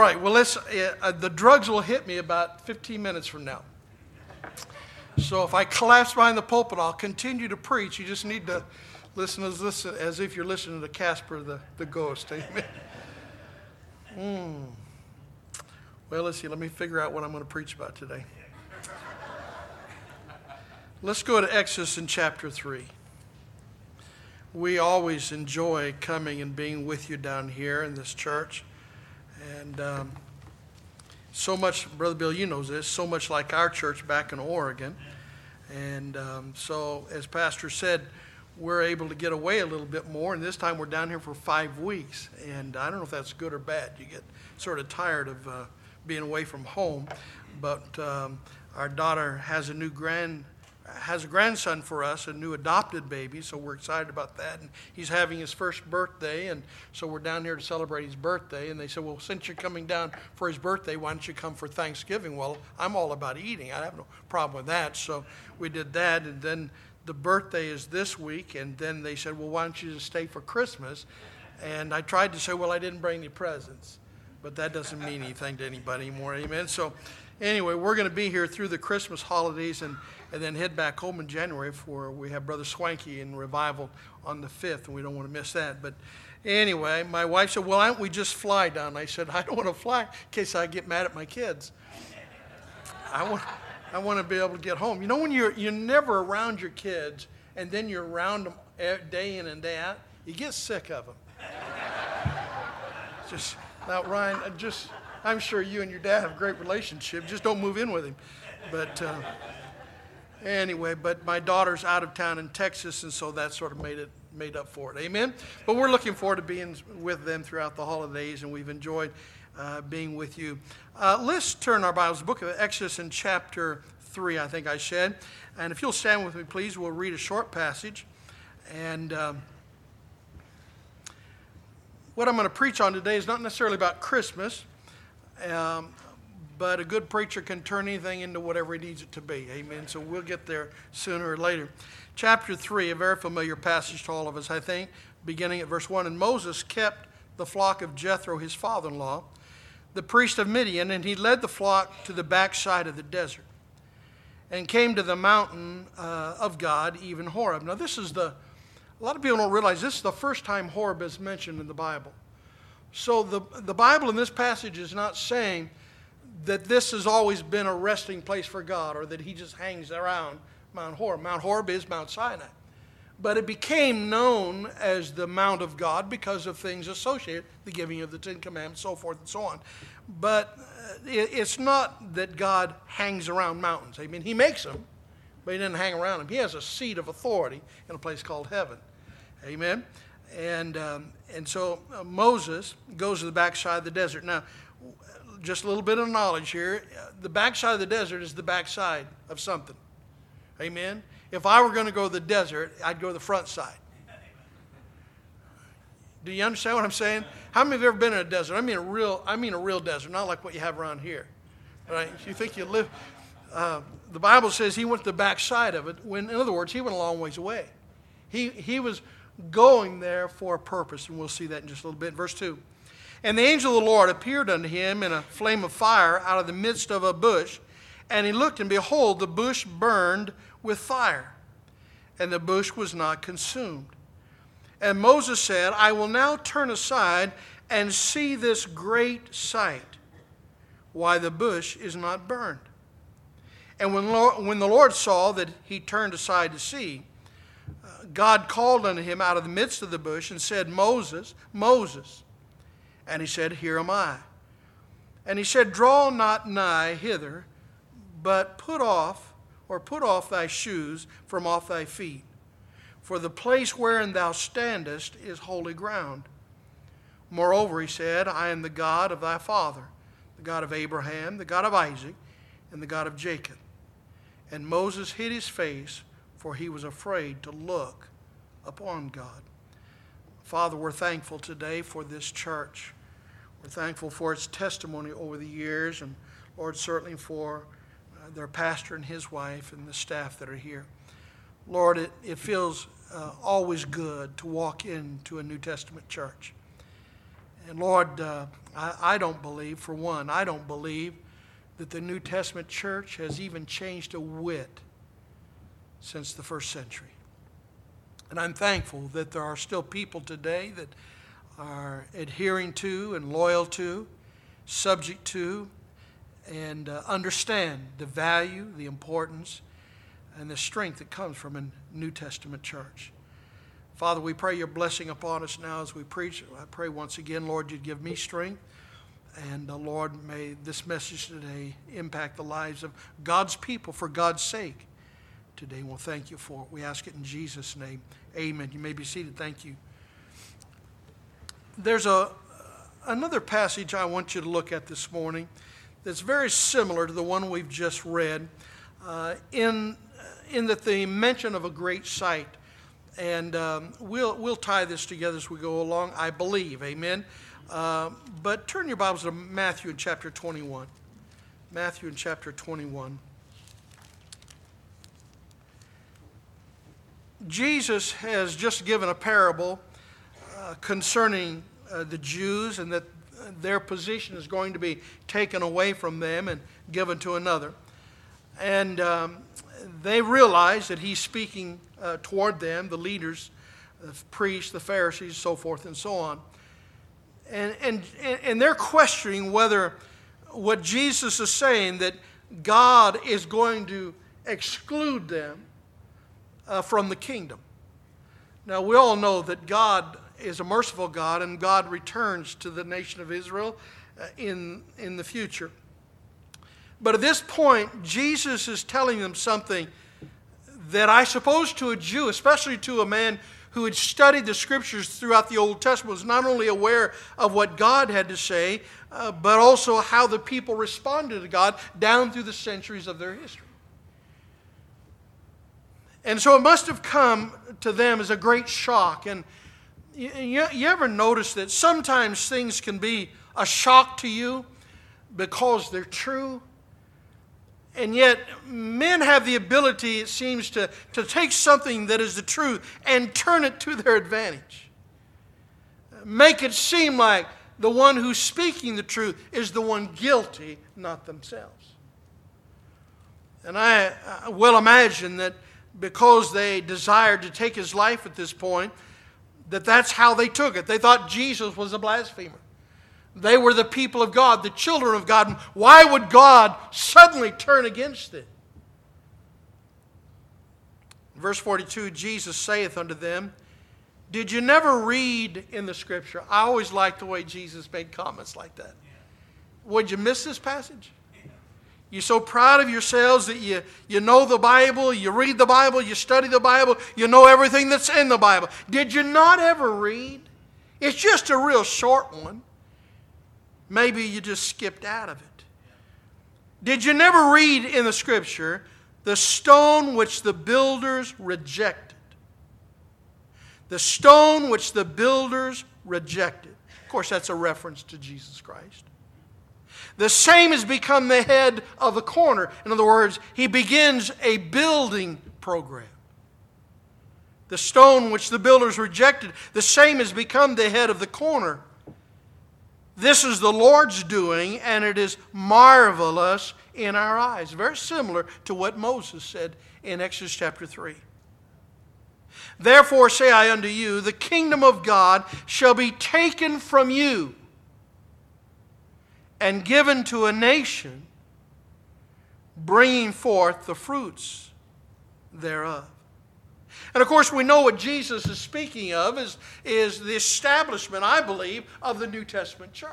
All right, well, let's, uh, uh, the drugs will hit me about 15 minutes from now. So if I collapse behind the pulpit, I'll continue to preach. You just need to listen as, listen, as if you're listening to Casper the, the ghost. Amen. Mm. Well, let's see. Let me figure out what I'm going to preach about today. Let's go to Exodus in chapter 3. We always enjoy coming and being with you down here in this church. And um, so much, Brother Bill, you know this, so much like our church back in Oregon. And um, so, as Pastor said, we're able to get away a little bit more. And this time we're down here for five weeks. And I don't know if that's good or bad. You get sort of tired of uh, being away from home. But um, our daughter has a new grand has a grandson for us, a new adopted baby, so we're excited about that. And he's having his first birthday, and so we're down here to celebrate his birthday. And they said, Well, since you're coming down for his birthday, why don't you come for Thanksgiving? Well, I'm all about eating. I have no problem with that. So we did that, and then the birthday is this week, and then they said, Well, why don't you just stay for Christmas? And I tried to say, Well, I didn't bring any presents, but that doesn't mean anything to anybody anymore. Amen. So anyway, we're going to be here through the Christmas holidays and and then head back home in January for we have Brother Swanky in revival on the 5th, and we don't want to miss that. But anyway, my wife said, Well, why don't we just fly down? I said, I don't want to fly in case I get mad at my kids. I want, I want to be able to get home. You know, when you're, you're never around your kids and then you're around them day in and day out, you get sick of them. just, now, Ryan, just, I'm sure you and your dad have a great relationship. Just don't move in with him. But, uh, Anyway, but my daughter's out of town in Texas, and so that sort of made it made up for it. Amen. But we're looking forward to being with them throughout the holidays, and we've enjoyed uh, being with you. Uh, let's turn our Bibles, book of Exodus, in chapter three. I think I said, and if you'll stand with me, please, we'll read a short passage, and. Um, what I'm going to preach on today is not necessarily about Christmas. Um, but a good preacher can turn anything into whatever he needs it to be. Amen. So we'll get there sooner or later. Chapter 3, a very familiar passage to all of us, I think, beginning at verse 1. And Moses kept the flock of Jethro, his father in law, the priest of Midian, and he led the flock to the backside of the desert and came to the mountain uh, of God, even Horeb. Now, this is the, a lot of people don't realize this is the first time Horeb is mentioned in the Bible. So the, the Bible in this passage is not saying that this has always been a resting place for God or that he just hangs around Mount Horeb. Mount Horeb is Mount Sinai. But it became known as the Mount of God because of things associated, the giving of the Ten Commandments, so forth and so on. But uh, it's not that God hangs around mountains. I mean, he makes them, but he doesn't hang around them. He has a seat of authority in a place called heaven. Amen. And, um, and so uh, Moses goes to the backside of the desert. Now, just a little bit of knowledge here. The backside of the desert is the backside of something. Amen. If I were going to go to the desert, I'd go the front side. Do you understand what I'm saying? How many of you have ever been in a desert? I mean a real, I mean a real desert, not like what you have around here. Right? You think you live? Uh, the Bible says he went to the backside of it. When, in other words, he went a long ways away. He he was going there for a purpose, and we'll see that in just a little bit. Verse two. And the angel of the Lord appeared unto him in a flame of fire out of the midst of a bush. And he looked, and behold, the bush burned with fire, and the bush was not consumed. And Moses said, I will now turn aside and see this great sight, why the bush is not burned. And when, when the Lord saw that he turned aside to see, uh, God called unto him out of the midst of the bush and said, Moses, Moses. And he said, Here am I. And he said, Draw not nigh hither, but put off, or put off thy shoes from off thy feet. For the place wherein thou standest is holy ground. Moreover, he said, I am the God of thy father, the God of Abraham, the God of Isaac, and the God of Jacob. And Moses hid his face, for he was afraid to look upon God. Father, we're thankful today for this church. We're thankful for its testimony over the years, and Lord, certainly for uh, their pastor and his wife and the staff that are here. Lord, it, it feels uh, always good to walk into a New Testament church. And Lord, uh, I, I don't believe, for one, I don't believe that the New Testament church has even changed a whit since the first century. And I'm thankful that there are still people today that are adhering to and loyal to, subject to, and uh, understand the value, the importance, and the strength that comes from a New Testament church. Father, we pray your blessing upon us now as we preach. I pray once again, Lord, you'd give me strength. And uh, Lord, may this message today impact the lives of God's people for God's sake today. We'll thank you for it. We ask it in Jesus' name. Amen. You may be seated. Thank you. There's a, another passage I want you to look at this morning that's very similar to the one we've just read, uh, in, in that the mention of a great sight. And um, we'll, we'll tie this together as we go along, I believe. Amen. Uh, but turn your Bibles to Matthew in chapter 21. Matthew in chapter 21. Jesus has just given a parable uh, concerning uh, the Jews and that their position is going to be taken away from them and given to another. And um, they realize that he's speaking uh, toward them, the leaders, the priests, the Pharisees, so forth and so on. And, and, and they're questioning whether what Jesus is saying, that God is going to exclude them uh, from the kingdom. Now, we all know that God is a merciful God and God returns to the nation of Israel uh, in, in the future. But at this point, Jesus is telling them something that I suppose to a Jew, especially to a man who had studied the scriptures throughout the Old Testament, was not only aware of what God had to say, uh, but also how the people responded to God down through the centuries of their history. And so it must have come to them as a great shock. And you, you, ever notice that sometimes things can be a shock to you because they're true? And yet, men have the ability, it seems, to, to take something that is the truth and turn it to their advantage. Make it seem like the one who's speaking the truth is the one guilty, not themselves. And I, I well imagine that because they desired to take his life at this point, that that's how they took it. They thought Jesus was a blasphemer. They were the people of God, the children of God. Why would God suddenly turn against them? Verse 42 Jesus saith unto them, Did you never read in the scripture? I always liked the way Jesus made comments like that. Would you miss this passage? You're so proud of yourselves that you, you know the Bible, you read the Bible, you study the Bible, you know everything that's in the Bible. Did you not ever read? It's just a real short one. Maybe you just skipped out of it. Did you never read in the scripture the stone which the builders rejected? The stone which the builders rejected. Of course, that's a reference to Jesus Christ. The same has become the head of the corner. In other words, he begins a building program. The stone which the builders rejected, the same has become the head of the corner. This is the Lord's doing, and it is marvelous in our eyes. Very similar to what Moses said in Exodus chapter 3. Therefore say I unto you, the kingdom of God shall be taken from you and given to a nation, bringing forth the fruits thereof. And of course, we know what Jesus is speaking of is, is the establishment, I believe, of the New Testament church.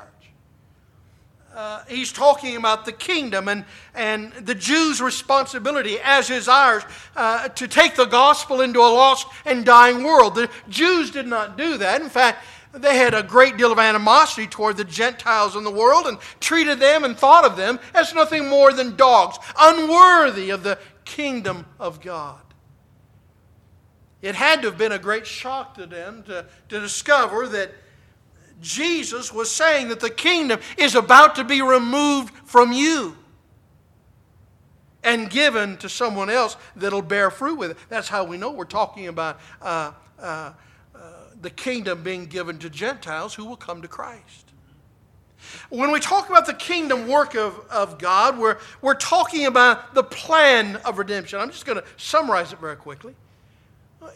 Uh, he's talking about the kingdom and, and the Jews' responsibility, as is ours, uh, to take the gospel into a lost and dying world. The Jews did not do that. In fact, they had a great deal of animosity toward the Gentiles in the world and treated them and thought of them as nothing more than dogs, unworthy of the kingdom of God. It had to have been a great shock to them to, to discover that Jesus was saying that the kingdom is about to be removed from you and given to someone else that'll bear fruit with it. That's how we know we're talking about uh, uh, the kingdom being given to Gentiles who will come to Christ. When we talk about the kingdom work of, of God, we're, we're talking about the plan of redemption. I'm just going to summarize it very quickly.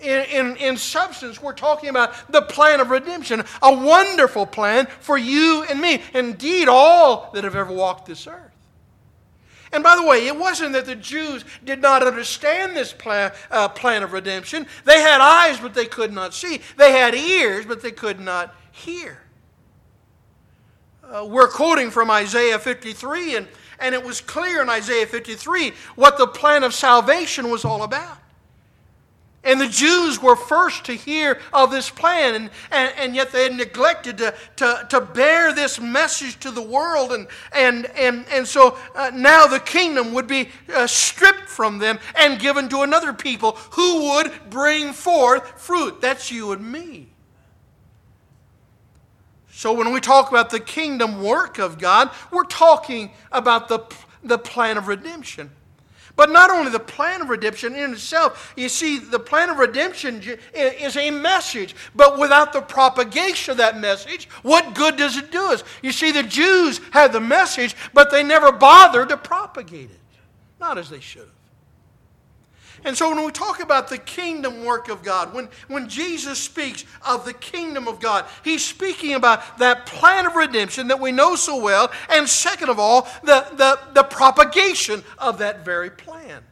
In, in, in substance, we're talking about the plan of redemption, a wonderful plan for you and me. Indeed, all that have ever walked this earth. And by the way, it wasn't that the Jews did not understand this plan, uh, plan of redemption. They had eyes, but they could not see. They had ears, but they could not hear. Uh, we're quoting from Isaiah 53, and, and it was clear in Isaiah 53 what the plan of salvation was all about. And the Jews were first to hear of this plan, and, and, and, yet they had neglected to, to, to bear this message to the world. And, and, and, and so uh, now the kingdom would be uh, stripped from them and given to another people who would bring forth fruit. That's you and me. So when we talk about the kingdom work of God, we're talking about the, the plan of redemption. But not only the plan of redemption in itself, you see, the plan of redemption is a message, but without the propagation of that message, what good does it do us? You see, the Jews had the message, but they never bothered to propagate it, not as they should have. And so when we talk about the kingdom work of God, when, when Jesus speaks of the kingdom of God, he's speaking about that plan of redemption that we know so well, and second of all, the, the, the propagation of that very plan.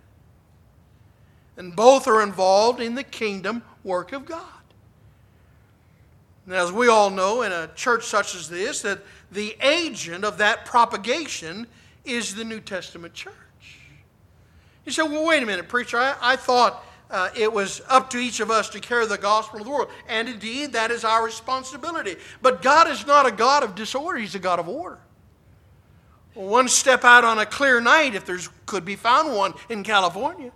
And both are involved in the kingdom work of God. And as we all know, in a church such as this, that the agent of that propagation is the New Testament church. You say, well, wait a minute, preacher. I, I thought uh, it was up to each of us to carry the gospel of the world. And indeed, that is our responsibility. But God is not a God of disorder, He's a God of order. One step out on a clear night, if there could be found one in California,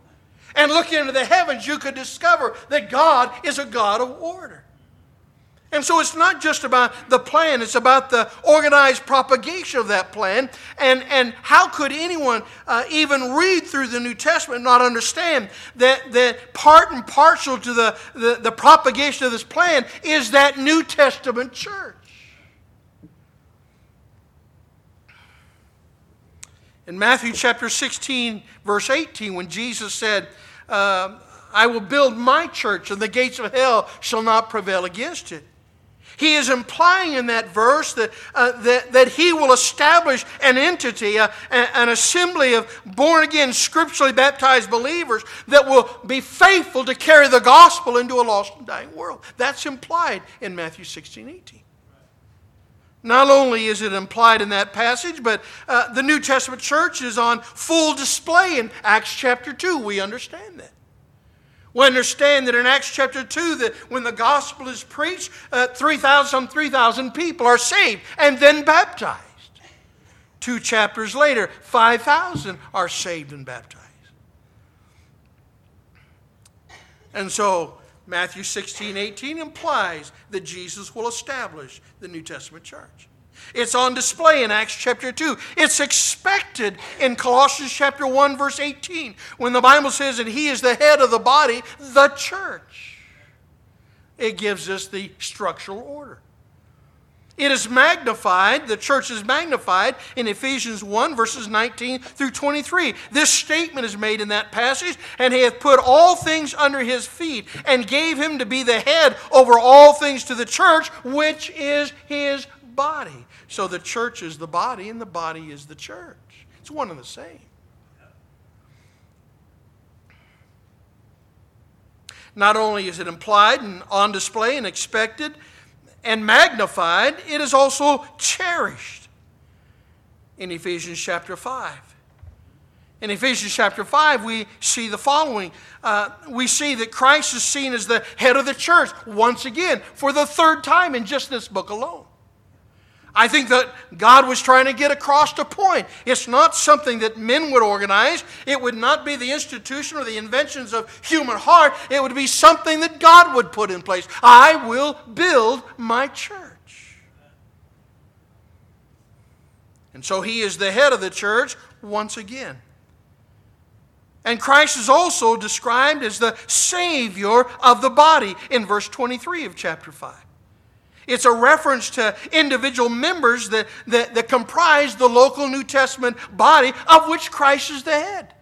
and look into the heavens, you could discover that God is a God of order. And so it's not just about the plan, it's about the organized propagation of that plan. And, and how could anyone uh, even read through the New Testament and not understand that, that part and parcel to the, the, the propagation of this plan is that New Testament church? In Matthew chapter 16, verse 18, when Jesus said, uh, I will build my church, and the gates of hell shall not prevail against it. He is implying in that verse that, uh, that, that he will establish an entity, an assembly of born again, scripturally baptized believers that will be faithful to carry the gospel into a lost and dying world. That's implied in Matthew 16 18. Not only is it implied in that passage, but uh, the New Testament church is on full display in Acts chapter 2. We understand that. We understand that in Acts chapter 2 that when the gospel is preached, uh, 3,000, some 3,000 people are saved and then baptized. Two chapters later, 5,000 are saved and baptized. And so Matthew 16, 18 implies that Jesus will establish the New Testament church. It's on display in Acts chapter 2. It's expected in Colossians chapter 1, verse 18, when the Bible says that He is the head of the body, the church. It gives us the structural order. It is magnified, the church is magnified in Ephesians 1, verses 19 through 23. This statement is made in that passage, and he hath put all things under his feet, and gave him to be the head over all things to the church, which is his body. So the church is the body, and the body is the church. It's one and the same. Not only is it implied and on display and expected and magnified, it is also cherished in Ephesians chapter 5. In Ephesians chapter 5, we see the following. Uh, we see that Christ is seen as the head of the church once again for the third time in just this book alone. I think that God was trying to get across a point. It's not something that men would organize. It would not be the institution or the inventions of human heart. It would be something that God would put in place. I will build my church. And so he is the head of the church once again. And Christ is also described as the Savior of the body in verse 23 of chapter 5. It's a reference to individual members that, that, that comprise the local New Testament body of which Christ is the head.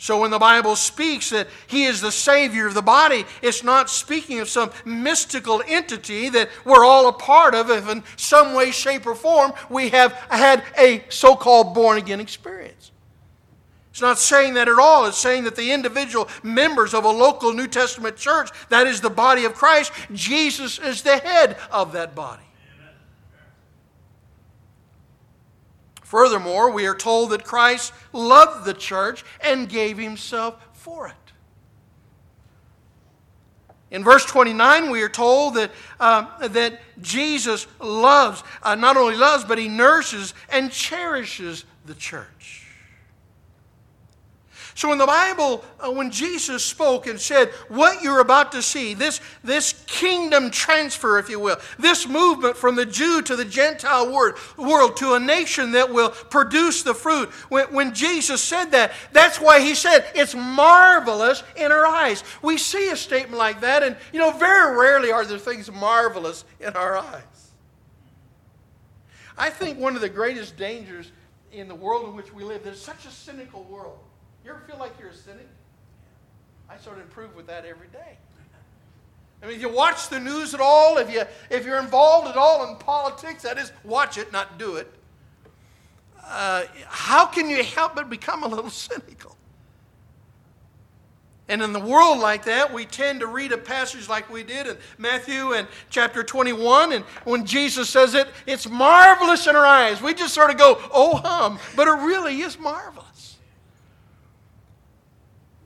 So when the Bible speaks that He is the Savior of the body, it's not speaking of some mystical entity that we're all a part of if in some way, shape, or form we have had a so called born again experience. It's not saying that at all. It's saying that the individual members of a local New Testament church, that is the body of Christ, Jesus is the head of that body. Furthermore, we are told that Christ loved the church and gave himself for it. In verse 29, we are told that, uh, that Jesus loves, uh, not only loves, but he nurses and cherishes the church. So in the Bible, uh, when Jesus spoke and said, What you're about to see, this, this kingdom transfer, if you will, this movement from the Jew to the Gentile world, world to a nation that will produce the fruit, when, when Jesus said that, that's why he said, It's marvelous in our eyes. We see a statement like that, and you know, very rarely are there things marvelous in our eyes. I think one of the greatest dangers in the world in which we live, there's such a cynical world you ever feel like you're a cynic? I sort of improve with that every day. I mean, if you watch the news at all, if, you, if you're involved at all in politics, that is, watch it, not do it. Uh, how can you help but become a little cynical? And in the world like that, we tend to read a passage like we did in Matthew and chapter 21. And when Jesus says it, it's marvelous in our eyes. We just sort of go, oh hum, but it really is marvelous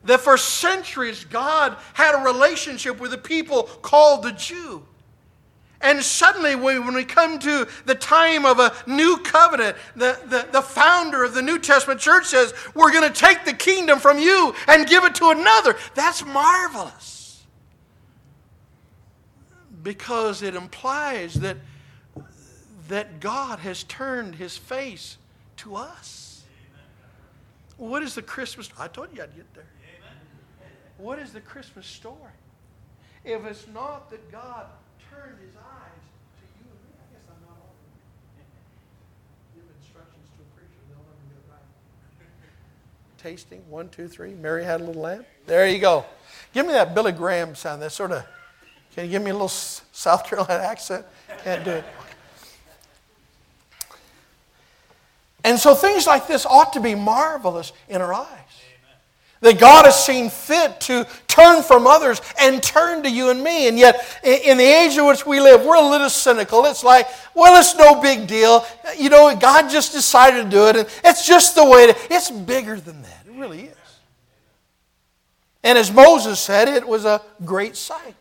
that for centuries God had a relationship with a people called the Jew. And suddenly, when we come to the time of a new covenant, the, the, the founder of the New Testament church says, We're going to take the kingdom from you and give it to another. That's marvelous. Because it implies that, that God has turned his face to us. What is the Christmas? I told you I'd get there. What is the Christmas story? If it's not that God turned his eyes to you and me, I guess I'm not all Give instructions to a preacher, they'll never get right. Tasting, one, two, three. Mary had a little lamb. There you go. Give me that Billy Graham sound. That sort of, can you give me a little South Carolina accent? Can't do it. And so things like this ought to be marvelous in our eyes. That God has seen fit to turn from others and turn to you and me. And yet, in the age in which we live, we're a little cynical. It's like, well, it's no big deal. You know, God just decided to do it, and it's just the way it is. It's bigger than that. It really is. And as Moses said, it was a great sight.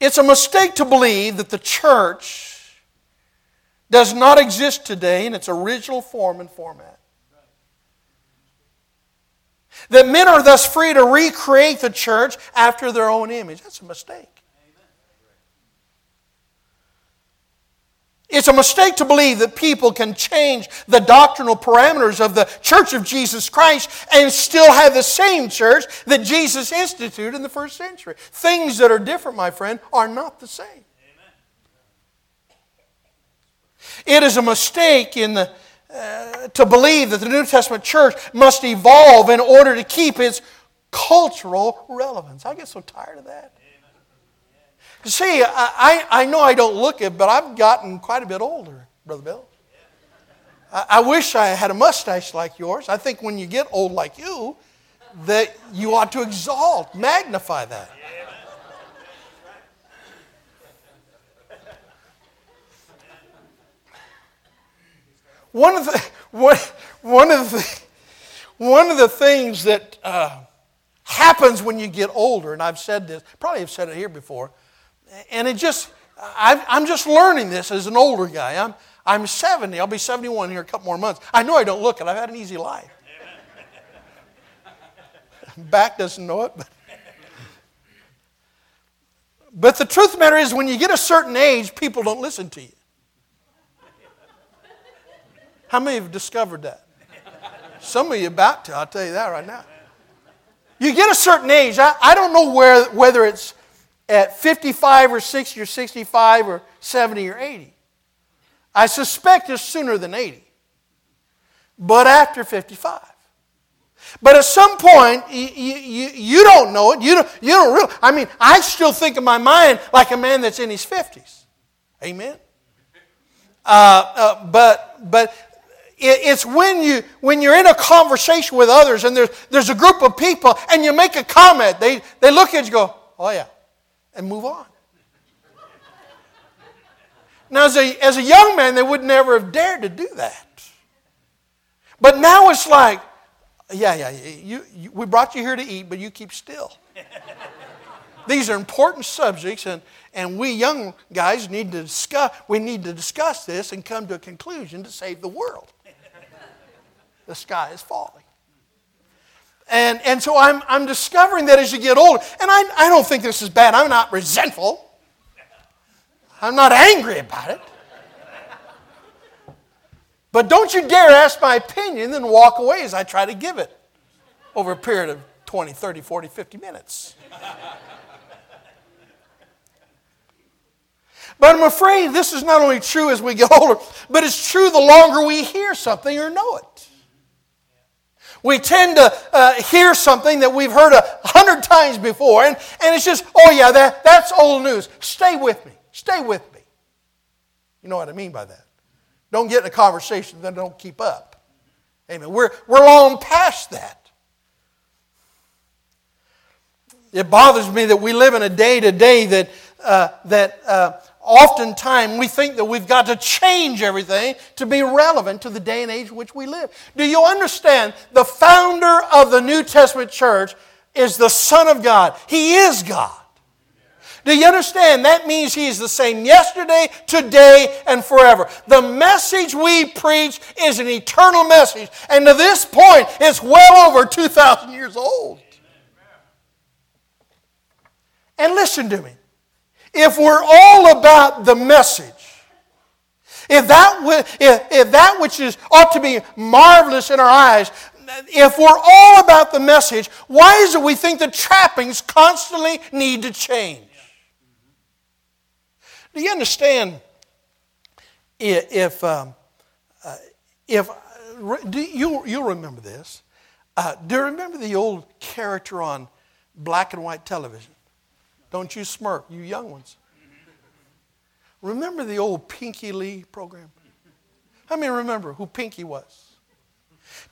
It's a mistake to believe that the church does not exist today in its original form and format. That men are thus free to recreate the church after their own image. That's a mistake. It's a mistake to believe that people can change the doctrinal parameters of the Church of Jesus Christ and still have the same church that Jesus instituted in the first century. Things that are different, my friend, are not the same. It is a mistake in the, uh, to believe that the New Testament church must evolve in order to keep its cultural relevance. I get so tired of that. See, I, I know I don't look it, but I've gotten quite a bit older, Brother Bill. I, I wish I had a mustache like yours. I think when you get old like you, that you ought to exalt, magnify that. One of the, one, one of the, one of the things that uh, happens when you get older, and I've said this, probably have said it here before, and it just, i am just learning this as an older guy. I'm, I'm 70. I'll be 71 here a couple more months. I know I don't look it. I've had an easy life. Back doesn't know it, but. But the truth of the matter is, when you get a certain age, people don't listen to you. How many have discovered that? Some of you about to, I'll tell you that right now. You get a certain age, I, I don't know where, whether it's at 55 or 60 or 65 or 70 or 80. I suspect it's sooner than 80, but after 55. But at some point, you, you, you don't know it. You don't, you don't really. I mean, I still think of my mind like a man that's in his 50s. Amen? Uh, uh, but but it's when, you, when you're in a conversation with others and there's, there's a group of people and you make a comment, they, they look at you go, oh yeah, and move on. Now, as a, as a young man, they would never have dared to do that. But now it's like, yeah, yeah, you, you, we brought you here to eat, but you keep still. These are important subjects, and, and we young guys need to discuss, we need to discuss this and come to a conclusion to save the world. The sky is falling. And, and so I'm, I'm discovering that as you get older, and I, I don't think this is bad. I'm not resentful. I'm not angry about it. But don't you dare ask my opinion and walk away as I try to give it over a period of 20, 30, 40, 50 minutes. But I'm afraid this is not only true as we get older, but it's true the longer we hear something or know it. We tend to uh, hear something that we've heard a hundred times before, and, and it's just, oh yeah, that, that's old news. Stay with me. Stay with me. You know what I mean by that. Don't get in a conversation that don't keep up. Amen. We're, we're long past that. It bothers me that we live in a day to day that, uh, that uh, oftentimes we think that we've got to change everything to be relevant to the day and age in which we live. Do you understand? The founder of the New Testament church is the Son of God, He is God. Do you understand? That means He is the same yesterday, today, and forever. The message we preach is an eternal message. And to this point, it's well over 2,000 years old. And listen to me if we're all about the message, if that, if, if that which is, ought to be marvelous in our eyes, if we're all about the message, why is it we think the trappings constantly need to change? Do you understand if, um, uh, if do you, you'll remember this. Uh, do you remember the old character on black and white television? Don't you smirk, you young ones. Remember the old Pinky Lee program? How many remember who Pinky was?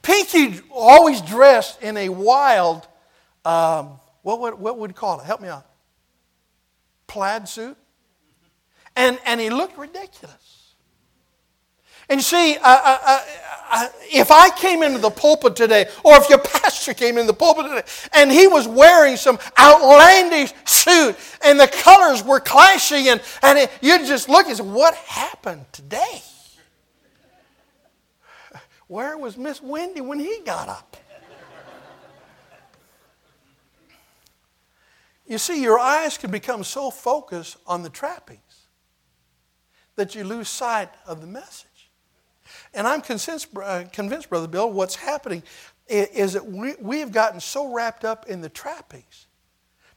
Pinky always dressed in a wild, um, what, would, what would you call it? Help me out. Plaid suit. And, and he looked ridiculous. And see, uh, uh, uh, if I came into the pulpit today, or if your pastor came in the pulpit today, and he was wearing some outlandish suit, and the colors were clashing, and, and it, you'd just look and say, What happened today? Where was Miss Wendy when he got up? You see, your eyes can become so focused on the trappings that you lose sight of the message. And I'm convinced, uh, convinced, Brother Bill, what's happening is that we, we've gotten so wrapped up in the trappings.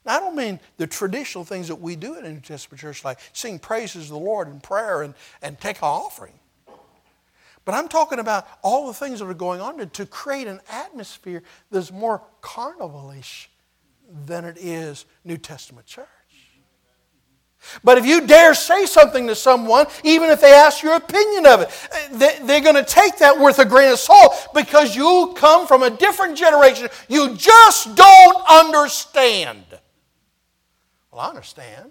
Now, I don't mean the traditional things that we do in a New Testament church, like sing praises to the Lord in prayer and, and take an offering. But I'm talking about all the things that are going on to, to create an atmosphere that's more carnivalish than it is New Testament church. But if you dare say something to someone, even if they ask your opinion of it, they're going to take that with a grain of salt because you come from a different generation. You just don't understand. Well, I understand.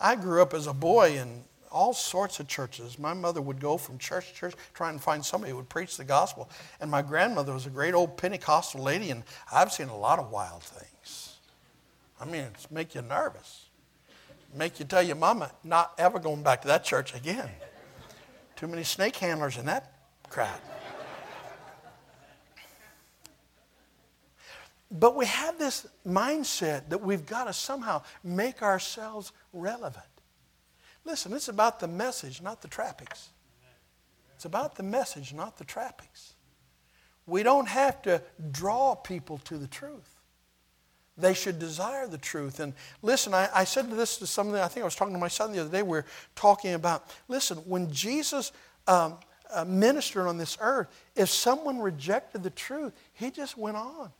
I grew up as a boy in all sorts of churches. My mother would go from church to church trying to find somebody who would preach the gospel. And my grandmother was a great old Pentecostal lady, and I've seen a lot of wild things. I mean, it's make you nervous make you tell your mama, not ever going back to that church again. Too many snake handlers in that crowd. But we have this mindset that we've got to somehow make ourselves relevant. Listen, it's about the message, not the trappings. It's about the message, not the trappings. We don't have to draw people to the truth. They should desire the truth. And listen, I, I said this to somebody, I think I was talking to my son the other day. We are talking about, listen, when Jesus um, uh, ministered on this earth, if someone rejected the truth, he just went on.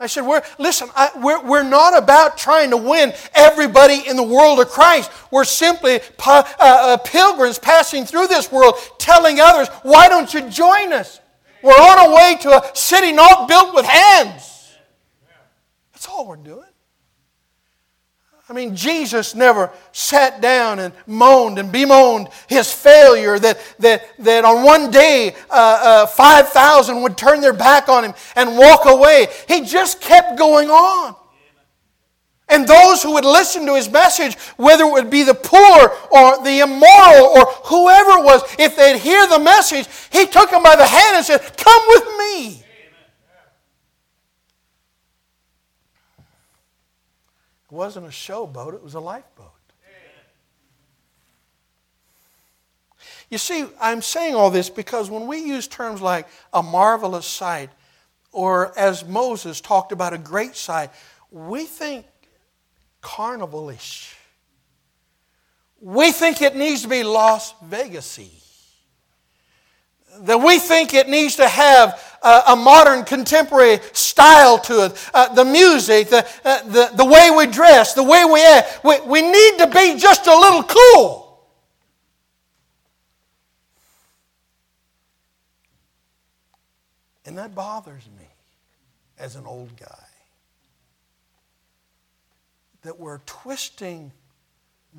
I said, we're, listen, I, we're, we're not about trying to win everybody in the world of Christ. We're simply uh, uh, pilgrims passing through this world telling others, why don't you join us? We're on our way to a city not built with hands. That's all we're doing. I mean, Jesus never sat down and moaned and bemoaned his failure that, that, that on one day uh, uh, 5,000 would turn their back on him and walk away. He just kept going on. And those who would listen to his message, whether it would be the poor or the immoral or whoever it was, if they'd hear the message, he took them by the hand and said, Come with me. It wasn't a showboat, it was a lifeboat. You see, I'm saying all this because when we use terms like a marvelous sight, or as Moses talked about a great sight, we think carnivalish. We think it needs to be Las Vegasy. That we think it needs to have a, a modern contemporary style to it. Uh, the music, the, uh, the, the way we dress, the way we act. We, we need to be just a little cool. And that bothers me as an old guy that we're twisting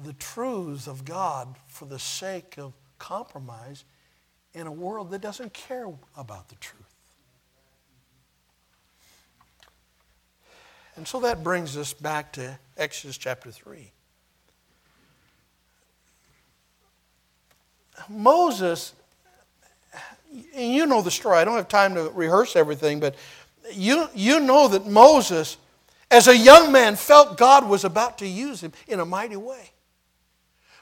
the truths of God for the sake of compromise in a world that doesn't care about the truth. And so that brings us back to Exodus chapter 3. Moses, and you know the story. I don't have time to rehearse everything, but you, you know that Moses as a young man, felt God was about to use him in a mighty way.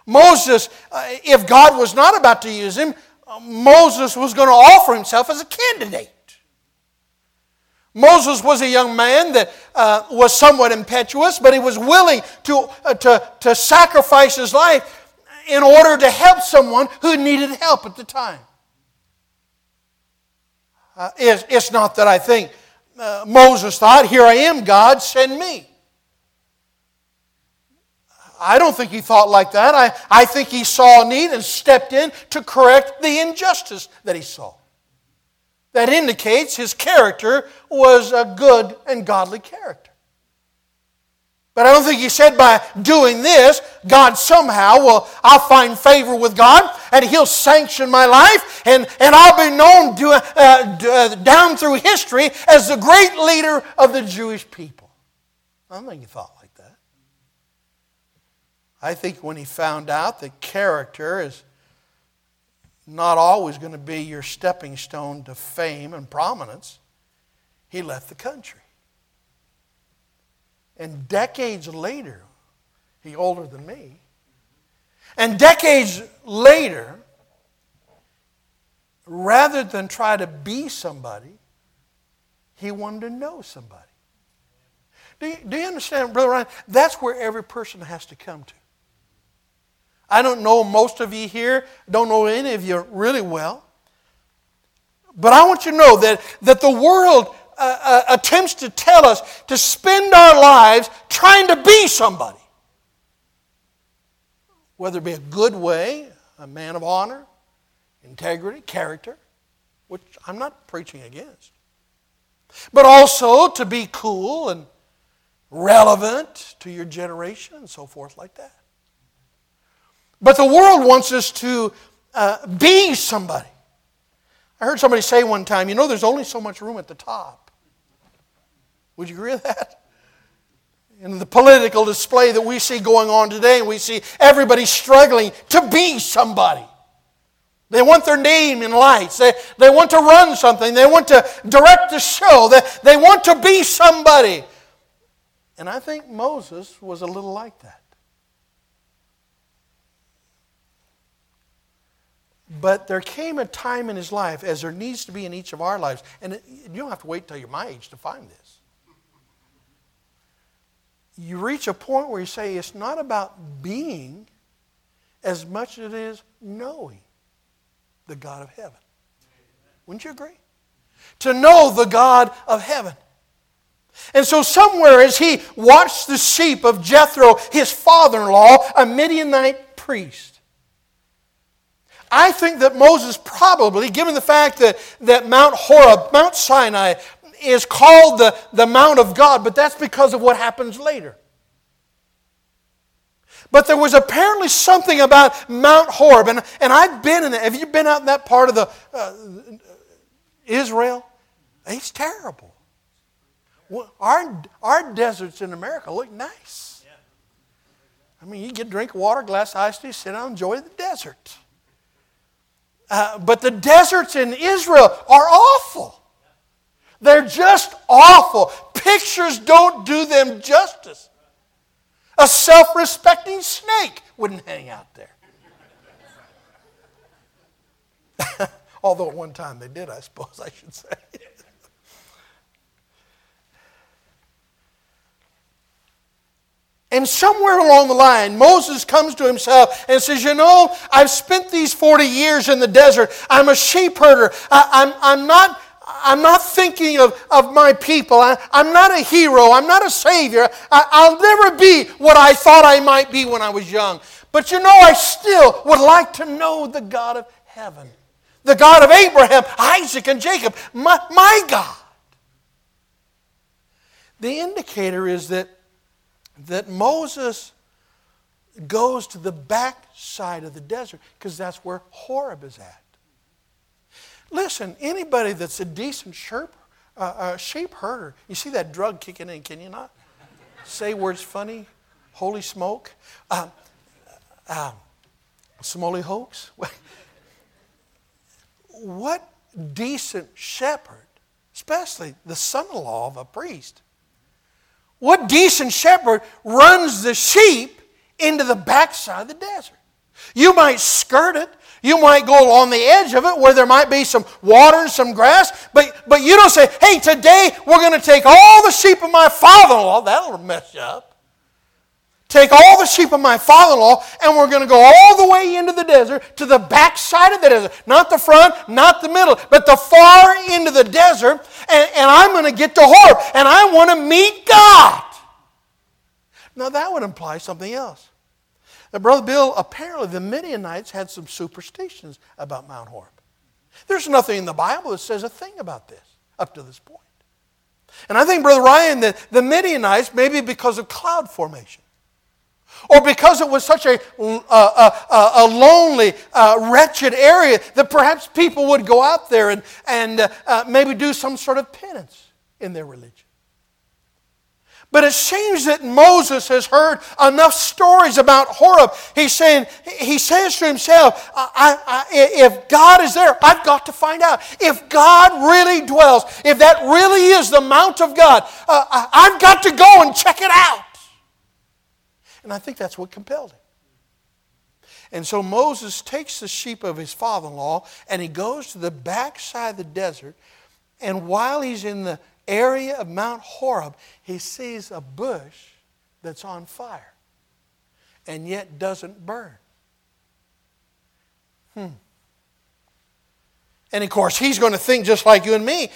Moses, uh, if God was not about to use him, uh, Moses was going to offer himself as a candidate. Moses was a young man that uh, was somewhat impetuous, but he was willing to, uh, to, to sacrifice his life in order to help someone who needed help at the time. Uh, it's, it's not that I think uh, Moses thought, Here I am, God, send me. I don't think he thought like that. I, I think he saw a need and stepped in to correct the injustice that he saw. That indicates his character was a good and godly character. But I don't think he said by doing this, God somehow will, I'll find favor with God and he'll sanction my life and, and I'll be known to, uh, uh, down through history as the great leader of the Jewish people. I don't think he thought like that. I think when he found out that character is not always going to be your stepping stone to fame and prominence, he left the country. And decades later, he older than me. And decades later, rather than try to be somebody, he wanted to know somebody. Do you, do you understand, Brother Ryan? That's where every person has to come to. I don't know most of you here, don't know any of you really well. But I want you to know that, that the world uh, uh, attempts to tell us to spend our lives trying to be somebody. Whether it be a good way, a man of honor, integrity, character, which I'm not preaching against, but also to be cool and relevant to your generation and so forth, like that. But the world wants us to uh, be somebody. I heard somebody say one time, you know, there's only so much room at the top. Would you agree with that? In the political display that we see going on today, we see everybody struggling to be somebody. They want their name in lights. They, they want to run something. They want to direct a show. They, they want to be somebody. And I think Moses was a little like that. But there came a time in his life, as there needs to be in each of our lives, and you don't have to wait till you're my age to find this. You reach a point where you say it's not about being as much as it is knowing the God of heaven. Wouldn't you agree? To know the God of heaven. And so, somewhere as he watched the sheep of Jethro, his father in law, a Midianite priest, I think that Moses probably, given the fact that, that Mount Horeb, Mount Sinai, is called the, the Mount of God, but that's because of what happens later. But there was apparently something about Mount Horeb, and, and I've been in it. Have you been out in that part of the uh, Israel? It's terrible. Well, our, our deserts in America look nice. I mean, you get drink water, glass iced tea, sit down, enjoy the desert. Uh, but the deserts in Israel are awful. They're just awful. Pictures don't do them justice. A self respecting snake wouldn't hang out there. Although at one time they did, I suppose I should say. And somewhere along the line, Moses comes to himself and says, You know, I've spent these 40 years in the desert. I'm a sheep herder. I, am I'm, I'm, not, I'm not thinking of, of my people. I, am not a hero. I'm not a savior. I, will never be what I thought I might be when I was young. But you know, I still would like to know the God of heaven, the God of Abraham, Isaac, and Jacob, my, my God. The indicator is that that Moses goes to the back side of the desert because that's where Horeb is at. Listen, anybody that's a decent sheep, uh, uh, sheep herder, you see that drug kicking in, can you not? Say words funny, holy smoke, um, hoax. what decent shepherd, especially the son in law of a priest, what decent shepherd runs the sheep into the backside of the desert? You might skirt it. You might go along the edge of it where there might be some water and some grass, but, but you don't say, hey, today we're going to take all the sheep of my father in law. That'll mess you up. Take all the sheep of my father in law, and we're going to go all the way into the desert to the back side of the desert. Not the front, not the middle, but the far into the desert. And, and I'm going to get to Horeb, and I want to meet God. Now, that would imply something else. Now, Brother Bill, apparently the Midianites had some superstitions about Mount Horeb. There's nothing in the Bible that says a thing about this up to this point. And I think, Brother Ryan, that the Midianites, maybe because of cloud formation, or because it was such a, a, a, a lonely, uh, wretched area that perhaps people would go out there and, and uh, uh, maybe do some sort of penance in their religion. But it seems that Moses has heard enough stories about Horeb. He's saying, he says to himself, I, I, if God is there, I've got to find out. If God really dwells, if that really is the Mount of God, uh, I've got to go and check it out. And I think that's what compelled him. And so Moses takes the sheep of his father in law and he goes to the backside of the desert. And while he's in the area of Mount Horeb, he sees a bush that's on fire and yet doesn't burn. Hmm. And of course, he's going to think just like you and me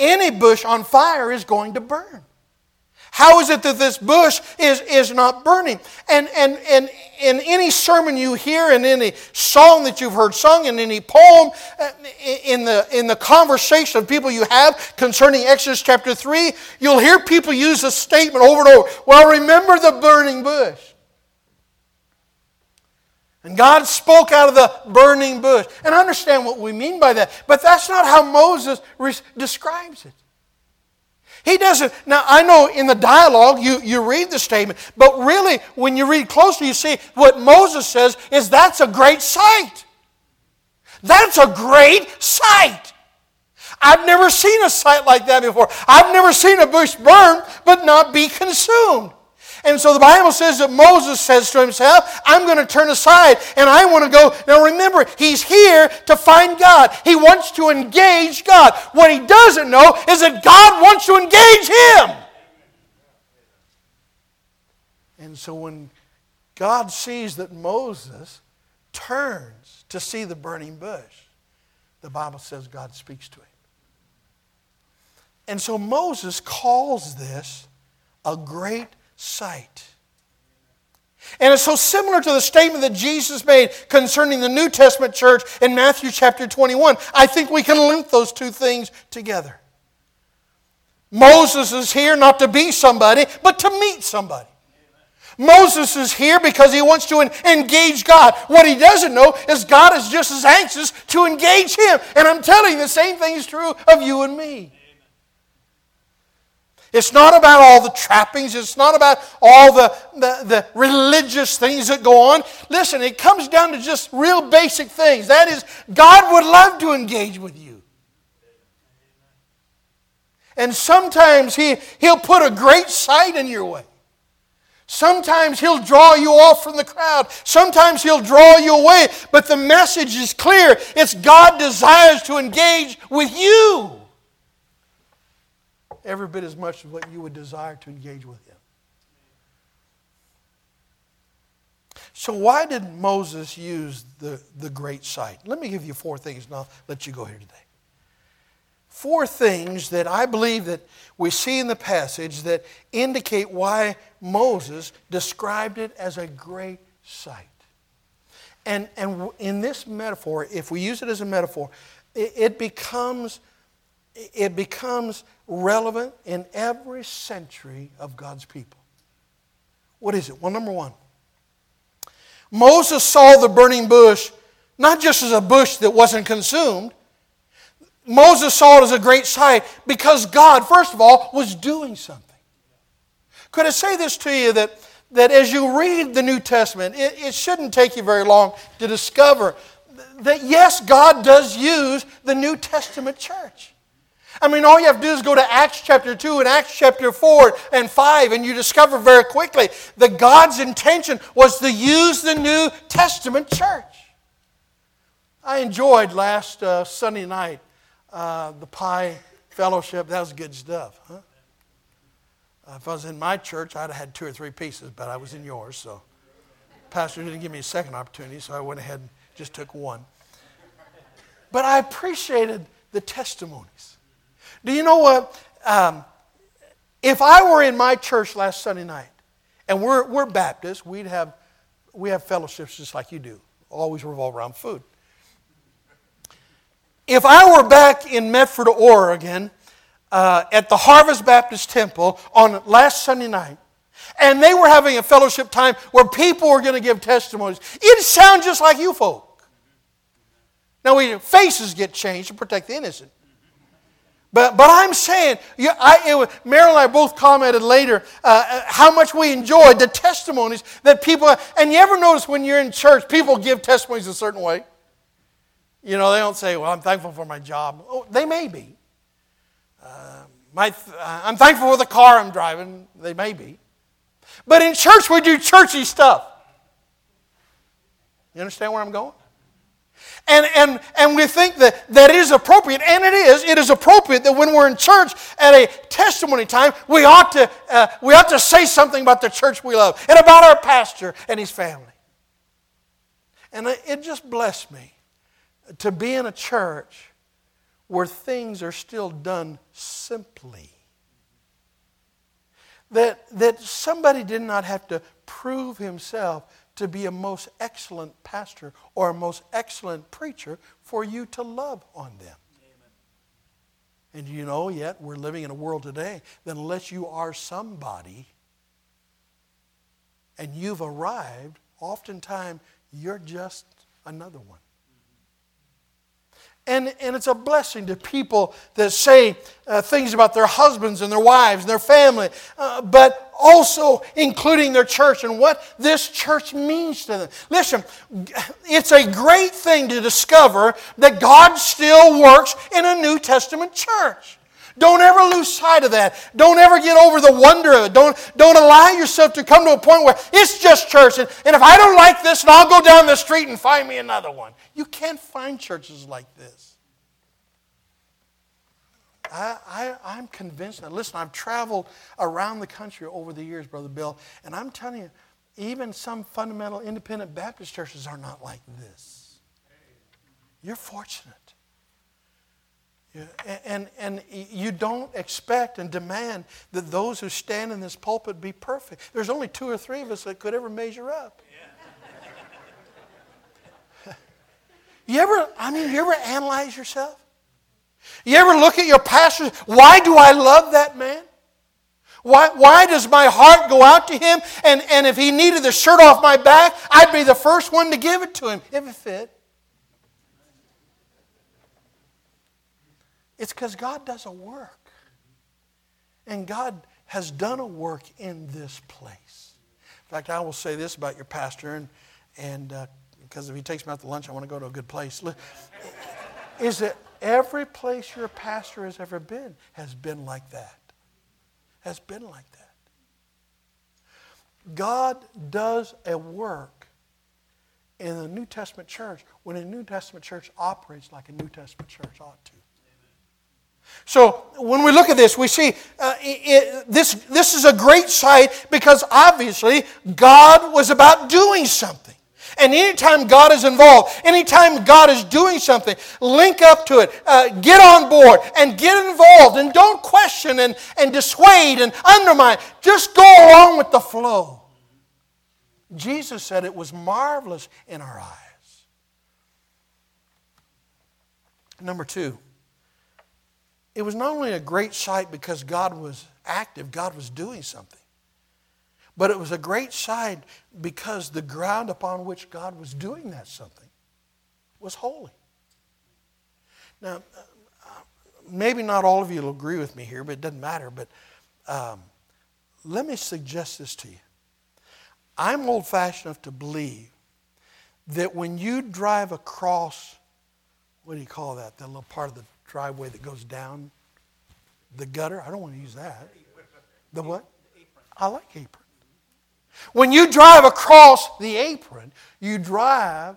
any bush on fire is going to burn. How is it that this bush is, is not burning? And, and, and in any sermon you hear, in any song that you've heard sung, in any poem, uh, in the, in the conversation of people you have concerning Exodus chapter 3, you'll hear people use a statement over and over Well, remember the burning bush. And God spoke out of the burning bush. And I understand what we mean by that, but that's not how Moses re- describes it. He doesn't. Now, I know in the dialogue you, you read the statement, but really, when you read closely, you see what Moses says is that's a great sight. That's a great sight. I've never seen a sight like that before. I've never seen a bush burn but not be consumed. And so the Bible says that Moses says to himself, I'm going to turn aside and I want to go. Now remember, he's here to find God. He wants to engage God. What he doesn't know is that God wants to engage him. And so when God sees that Moses turns to see the burning bush, the Bible says God speaks to him. And so Moses calls this a great sight. And it's so similar to the statement that Jesus made concerning the New Testament church in Matthew chapter 21. I think we can link those two things together. Moses is here not to be somebody, but to meet somebody. Moses is here because he wants to engage God. What he doesn't know is God is just as anxious to engage him. And I'm telling you, the same thing is true of you and me. It's not about all the trappings. It's not about all the, the, the, religious things that go on. Listen, it comes down to just real basic things. That is, God would love to engage with you. And sometimes he, He'll put a great sight in your way. Sometimes He'll draw you off from the crowd. Sometimes He'll draw you away. But the message is clear it's God desires to engage with you every bit as much as what you would desire to engage with him. So, why did Moses use the, the great sight? Let me give you four things and I'll let you go here today. Four things that I believe that we see in the passage that indicate why Moses described it as a great sight. And, and in this metaphor, if we use it as a metaphor, it, it becomes it becomes relevant in every century of God's people. What is it? Well, number one, Moses saw the burning bush not just as a bush that wasn't consumed. Moses saw it as a great sight because God, first of all, was doing something. Could I say this to you that, that as you read the New Testament, it, it shouldn't take you very long to discover that yes, God does use the New Testament church. I mean, all you have to do is go to Acts chapter 2 and Acts chapter 4 and 5, and you discover very quickly that God's intention was to use the New Testament church. I enjoyed last uh, Sunday night uh, the pie fellowship. That was good stuff, huh? Uh, if I was in my church, I'd have had two or three pieces, but I was in yours, so. Pastor didn't give me a second opportunity, so I went ahead and just took one. But I appreciated the testimonies. Do you know what? Um, if I were in my church last Sunday night, and we're, we're Baptists, we'd have, we have fellowships just like you do, always revolve around food. If I were back in Medford, Oregon, uh, at the Harvest Baptist Temple on last Sunday night, and they were having a fellowship time where people were going to give testimonies, it sounds just like you folk. Now, we, faces get changed to protect the innocent. But, but I'm saying, was, Meryl and I both commented later uh, uh, how much we enjoyed the testimonies that people, and you ever notice when you're in church, people give testimonies a certain way? You know, they don't say, well, I'm thankful for my job. Oh, they may be. Uh, my, uh, I'm thankful for the car I'm driving. They may be. But in church, we do churchy stuff. You understand where I'm going? And, and, and we think that that is appropriate, and it is. It is appropriate that when we're in church at a testimony time, we ought to, uh, we ought to say something about the church we love and about our pastor and his family. And it just blessed me to be in a church where things are still done simply. That, that somebody did not have to prove himself to be a most excellent pastor or a most excellent preacher for you to love on them. Amen. And you know, yet we're living in a world today that unless you are somebody and you've arrived, oftentimes you're just another one. And, and it's a blessing to people that say uh, things about their husbands and their wives and their family, uh, but also including their church and what this church means to them. Listen, it's a great thing to discover that God still works in a New Testament church. Don't ever lose sight of that. Don't ever get over the wonder of it. Don't, don't allow yourself to come to a point where it's just church. And, and if I don't like this, and I'll go down the street and find me another one. You can't find churches like this. I, I, I'm convinced that. Listen, I've traveled around the country over the years, Brother Bill, and I'm telling you, even some fundamental independent Baptist churches are not like this. You're fortunate. And, and you don't expect and demand that those who stand in this pulpit be perfect. There's only two or three of us that could ever measure up. you ever, I mean, you ever analyze yourself? You ever look at your pastor? Why do I love that man? Why, why does my heart go out to him? And, and if he needed the shirt off my back, I'd be the first one to give it to him if it fit. It's because God does a work. And God has done a work in this place. In fact, I will say this about your pastor, and, and uh, because if he takes me out to lunch, I want to go to a good place. Is that every place your pastor has ever been has been like that. Has been like that. God does a work in the New Testament church when a New Testament church operates like a New Testament church ought to. So when we look at this, we see uh, it, this, this is a great sight because obviously God was about doing something. And anytime God is involved, anytime God is doing something, link up to it, uh, get on board, and get involved, and don't question and, and dissuade and undermine. Just go along with the flow. Jesus said it was marvelous in our eyes. Number two, it was not only a great sight because God was active, God was doing something, but it was a great sight because the ground upon which God was doing that something was holy. Now, maybe not all of you will agree with me here, but it doesn't matter. But um, let me suggest this to you. I'm old fashioned enough to believe that when you drive across, what do you call that? That little part of the driveway that goes down the gutter. I don't want to use that. The what? I like apron. When you drive across the apron, you drive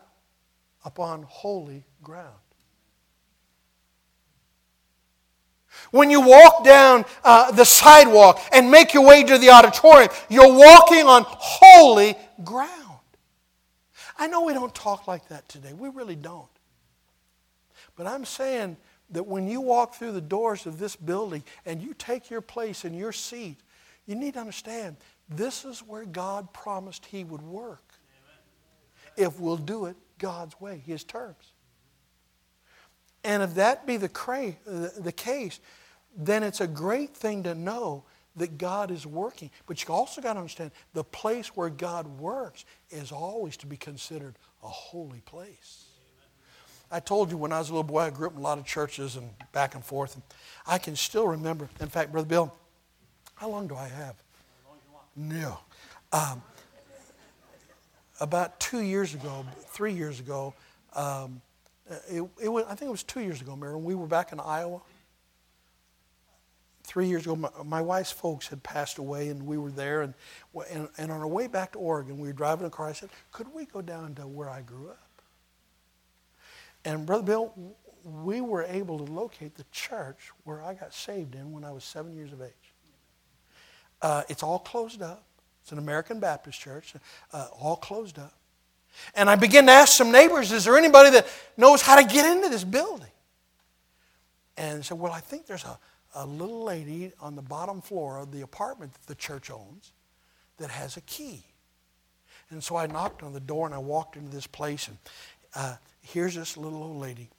upon holy ground. When you walk down uh, the sidewalk and make your way to the auditorium, you're walking on holy ground. I know we don't talk like that today. We really don't. But I'm saying that when you walk through the doors of this building and you take your place in your seat, you need to understand this is where God promised He would work. Amen. If we'll do it God's way, His terms. And if that be the, cra- the case, then it's a great thing to know that God is working. But you also got to understand the place where God works is always to be considered a holy place. I told you when I was a little boy, I grew up in a lot of churches and back and forth. And I can still remember. In fact, Brother Bill, how long do I have? No. Um, about two years ago, three years ago, um, it, it was, I think it was two years ago, Mary, when we were back in Iowa. Three years ago, my, my, wife's folks had passed away, and we were there. And, and, and on our way back to Oregon, we were driving a car. I said, Could we go down to where I grew up? And Brother Bill, we were able to locate the church where I got saved in when I was seven years of age. Uh, it's all closed up. It's an American Baptist church, uh, all closed up. And I began to ask some neighbors, is there anybody that knows how to get into this building? And they said, well, I think there's a, a little lady on the bottom floor of the apartment that the church owns that has a key. And so I knocked on the door and I walked into this place and uh, here's this little old lady.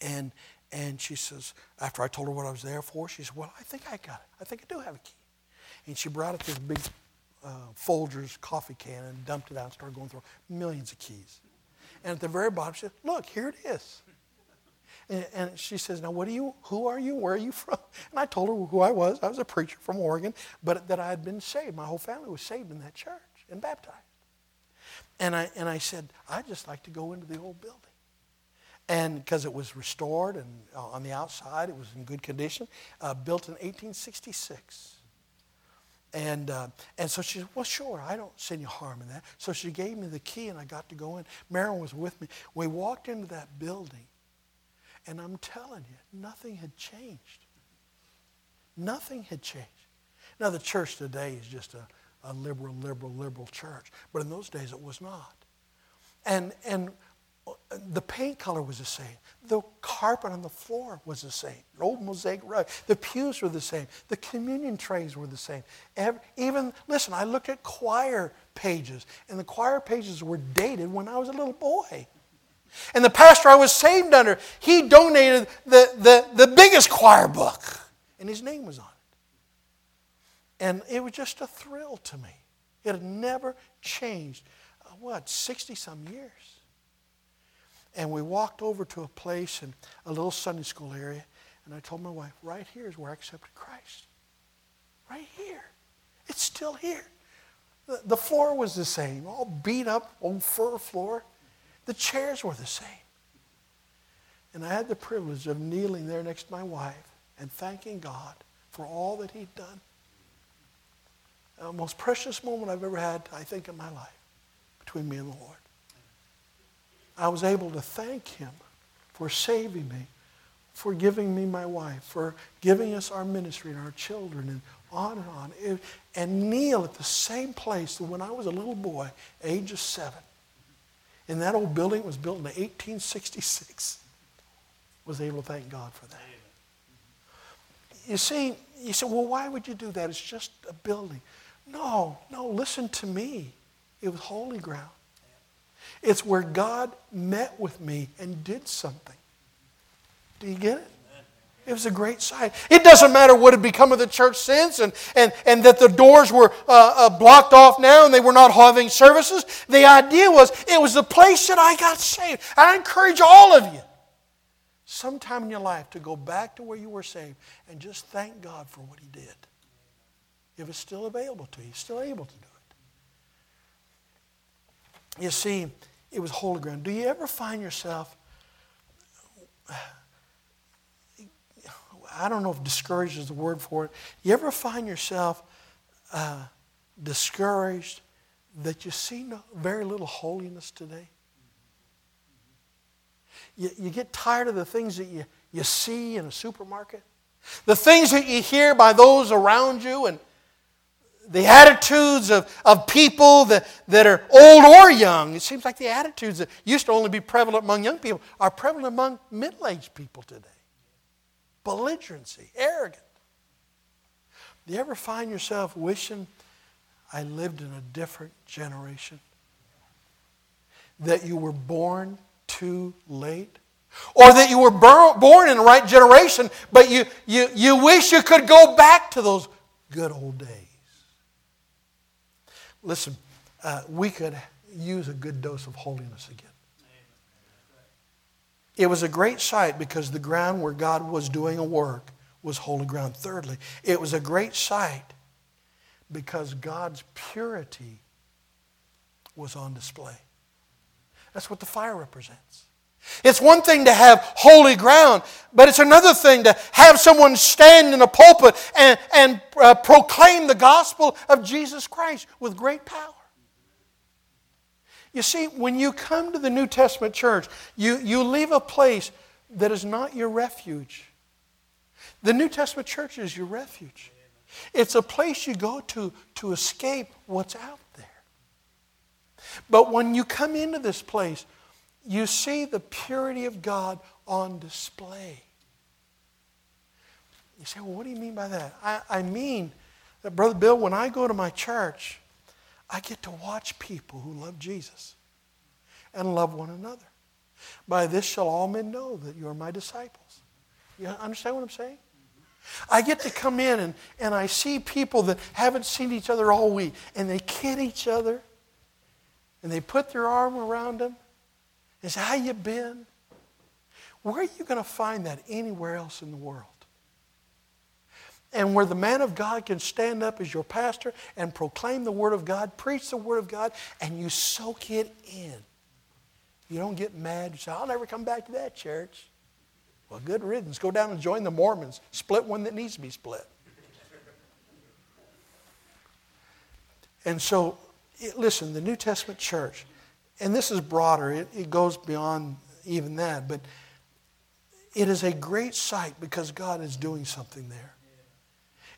And, and she says, after I told her what I was there for, she said, Well, I think I got it. I think I do have a key. And she brought out this big uh, Folgers coffee can and dumped it out and started going through millions of keys. And at the very bottom, she said, Look, here it is. And, and she says, Now, what are you? Who are you? Where are you from? And I told her who I was. I was a preacher from Oregon, but that I had been saved. My whole family was saved in that church and baptized. And I, and I said, I'd just like to go into the old building. and because it was restored and uh, on the outside it was in good condition, uh, built in 1866. And, uh, and so she said, Well, sure, I don't see any harm in that. So she gave me the key and I got to go in. Marilyn was with me. We walked into that building, and I'm telling you, nothing had changed. Nothing had changed. Now, the church today is just a, a liberal, liberal, liberal church, but in those days it was not. And, and the paint color was the same. The carpet on the floor was the same. The old mosaic rug. The pews were the same. The communion trays were the same. Every, even, listen, I looked at choir pages, and the choir pages were dated when I was a little boy. And the pastor I was saved under, he donated the, the, the biggest choir book, and his name was on it. And it was just a thrill to me. It had never changed, uh, what, 60 some years. And we walked over to a place in a little Sunday school area, and I told my wife, right here is where I accepted Christ. Right here. It's still here. The, the floor was the same, all beat up, old fir floor. The chairs were the same. And I had the privilege of kneeling there next to my wife and thanking God for all that He'd done. The most precious moment I've ever had, I think, in my life between me and the Lord. I was able to thank him for saving me, for giving me my wife, for giving us our ministry and our children, and on and on. and kneel at the same place that when I was a little boy, age of seven, in that old building, it was built in 1866, was able to thank God for that. You see, you say, well, why would you do that? It's just a building. No, no, listen to me. It was holy ground. It's where God met with me and did something. Do you get it? It was a great sight. It doesn't matter what had become of the church since and, and, and that the doors were uh, uh, blocked off now and they were not having services. The idea was it was the place that I got saved. I encourage all of you sometime in your life to go back to where you were saved and just thank God for what He did. If it's still available to you, still able to do it. You see, it was holy ground. Do you ever find yourself, I don't know if discouraged is the word for it, you ever find yourself uh, discouraged that you see no, very little holiness today? You, you get tired of the things that you, you see in a supermarket, the things that you hear by those around you, and the attitudes of, of people that, that are old or young. It seems like the attitudes that used to only be prevalent among young people are prevalent among middle aged people today. Belligerency, arrogant. Do you ever find yourself wishing I lived in a different generation? That you were born too late? Or that you were born in the right generation, but you, you, you wish you could go back to those good old days? Listen, uh, we could use a good dose of holiness again. It was a great sight because the ground where God was doing a work was holy ground. Thirdly, it was a great sight because God's purity was on display. That's what the fire represents. It's one thing to have holy ground, but it's another thing to have someone stand in a pulpit and, and uh, proclaim the gospel of Jesus Christ with great power. You see, when you come to the New Testament church, you, you leave a place that is not your refuge. The New Testament church is your refuge. It's a place you go to to escape what's out there. But when you come into this place, you see the purity of God on display. You say, well, what do you mean by that? I, I mean that, Brother Bill, when I go to my church, I get to watch people who love Jesus and love one another. By this shall all men know that you are my disciples. You understand what I'm saying? I get to come in and, and I see people that haven't seen each other all week and they kid each other and they put their arm around them is how you been? Where are you going to find that anywhere else in the world? And where the man of God can stand up as your pastor and proclaim the Word of God, preach the Word of God, and you soak it in. You don't get mad. You say, I'll never come back to that church. Well, good riddance. Go down and join the Mormons. Split one that needs to be split. And so, listen, the New Testament church, and this is broader, it, it goes beyond even that, but it is a great sight because God is doing something there.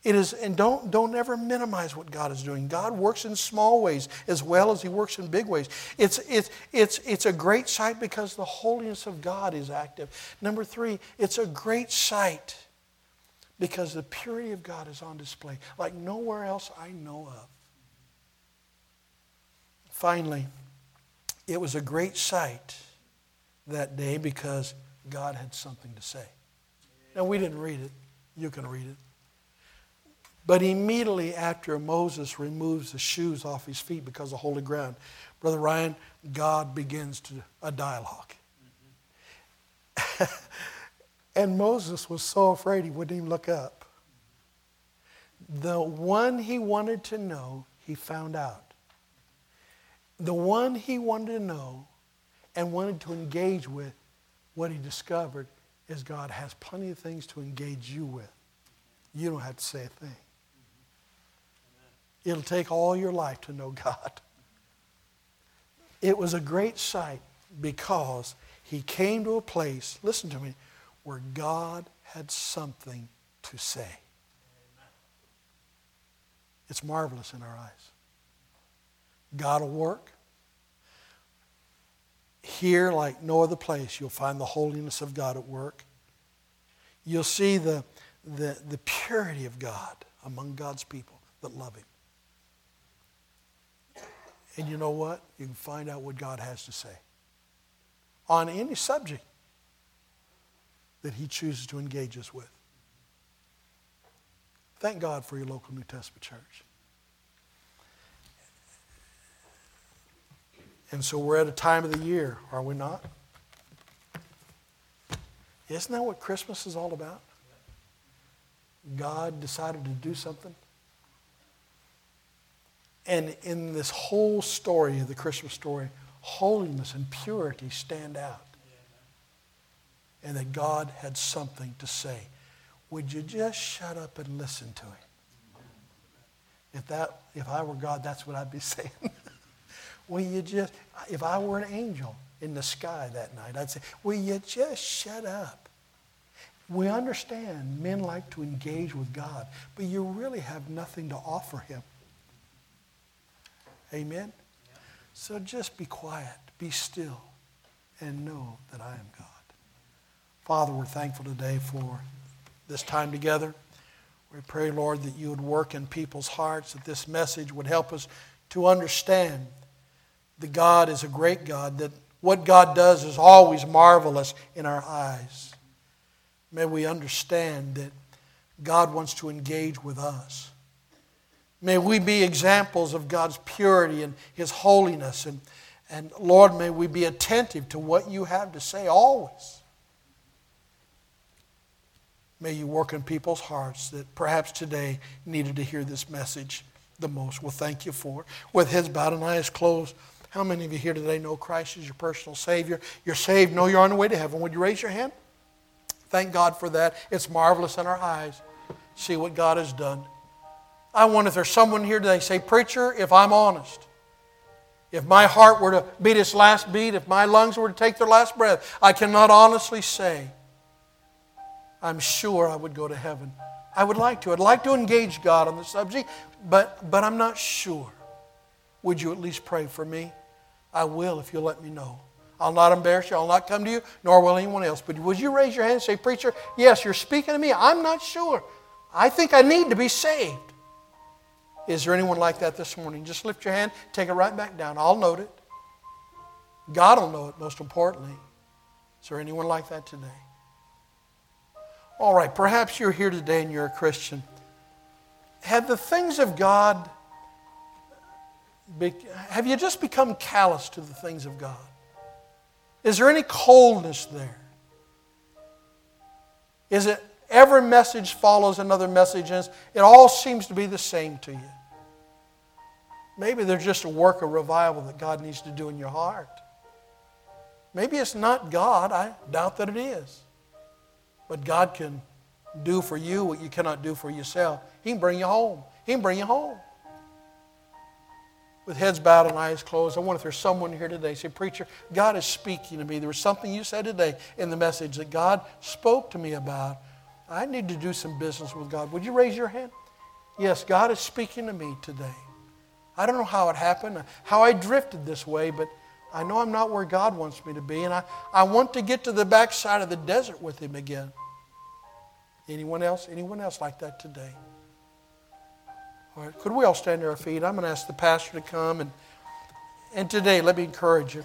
It is, and don't, don't ever minimize what God is doing. God works in small ways as well as He works in big ways. It's, it's, it's, it's a great sight because the holiness of God is active. Number three, it's a great sight because the purity of God is on display like nowhere else I know of. Finally, it was a great sight that day because God had something to say. Now, we didn't read it. You can read it. But immediately after Moses removes the shoes off his feet because of holy ground, Brother Ryan, God begins to a dialogue. and Moses was so afraid he wouldn't even look up. The one he wanted to know, he found out. The one he wanted to know and wanted to engage with, what he discovered is God has plenty of things to engage you with. You don't have to say a thing. It'll take all your life to know God. It was a great sight because he came to a place, listen to me, where God had something to say. It's marvelous in our eyes. God will work. Here, like no other place, you'll find the holiness of God at work. You'll see the, the, the purity of God among God's people that love Him. And you know what? You can find out what God has to say on any subject that He chooses to engage us with. Thank God for your local New Testament church. And so we're at a time of the year, are we not? Isn't that what Christmas is all about? God decided to do something. And in this whole story of the Christmas story, holiness and purity stand out. And that God had something to say. Would you just shut up and listen to him? If, that, if I were God, that's what I'd be saying. Will you just, if I were an angel in the sky that night, I'd say, Will you just shut up? We understand men like to engage with God, but you really have nothing to offer him. Amen? So just be quiet, be still, and know that I am God. Father, we're thankful today for this time together. We pray, Lord, that you would work in people's hearts, that this message would help us to understand that God is a great God, that what God does is always marvelous in our eyes. May we understand that God wants to engage with us. May we be examples of God's purity and His holiness. And, and Lord, may we be attentive to what you have to say always. May you work in people's hearts that perhaps today needed to hear this message the most. Well, thank you for it. With heads bowed and eyes closed, how many of you here today know Christ as your personal Savior? You're saved, know you're on the way to heaven. Would you raise your hand? Thank God for that. It's marvelous in our eyes. See what God has done. I wonder if there's someone here today say, Preacher, if I'm honest, if my heart were to beat its last beat, if my lungs were to take their last breath, I cannot honestly say, I'm sure I would go to heaven. I would like to. I'd like to engage God on the subject, but, but I'm not sure. Would you at least pray for me? I will if you'll let me know. I'll not embarrass you. I'll not come to you, nor will anyone else. But would you raise your hand and say, Preacher, yes, you're speaking to me. I'm not sure. I think I need to be saved. Is there anyone like that this morning? Just lift your hand, take it right back down. I'll note it. God will know it, most importantly. Is there anyone like that today? All right, perhaps you're here today and you're a Christian. Have the things of God, have you just become callous to the things of God? Is there any coldness there? Is it every message follows another message and it all seems to be the same to you? Maybe there's just a work of revival that God needs to do in your heart. Maybe it's not God. I doubt that it is. But God can do for you what you cannot do for yourself. He can bring you home. He can bring you home. With heads bowed and eyes closed, I wonder if there's someone here today. Say, Preacher, God is speaking to me. There was something you said today in the message that God spoke to me about. I need to do some business with God. Would you raise your hand? Yes, God is speaking to me today. I don't know how it happened, how I drifted this way, but I know I'm not where God wants me to be, and I, I want to get to the backside of the desert with Him again. Anyone else? Anyone else like that today? All right, could we all stand to our feet? I'm going to ask the pastor to come, and, and today, let me encourage you.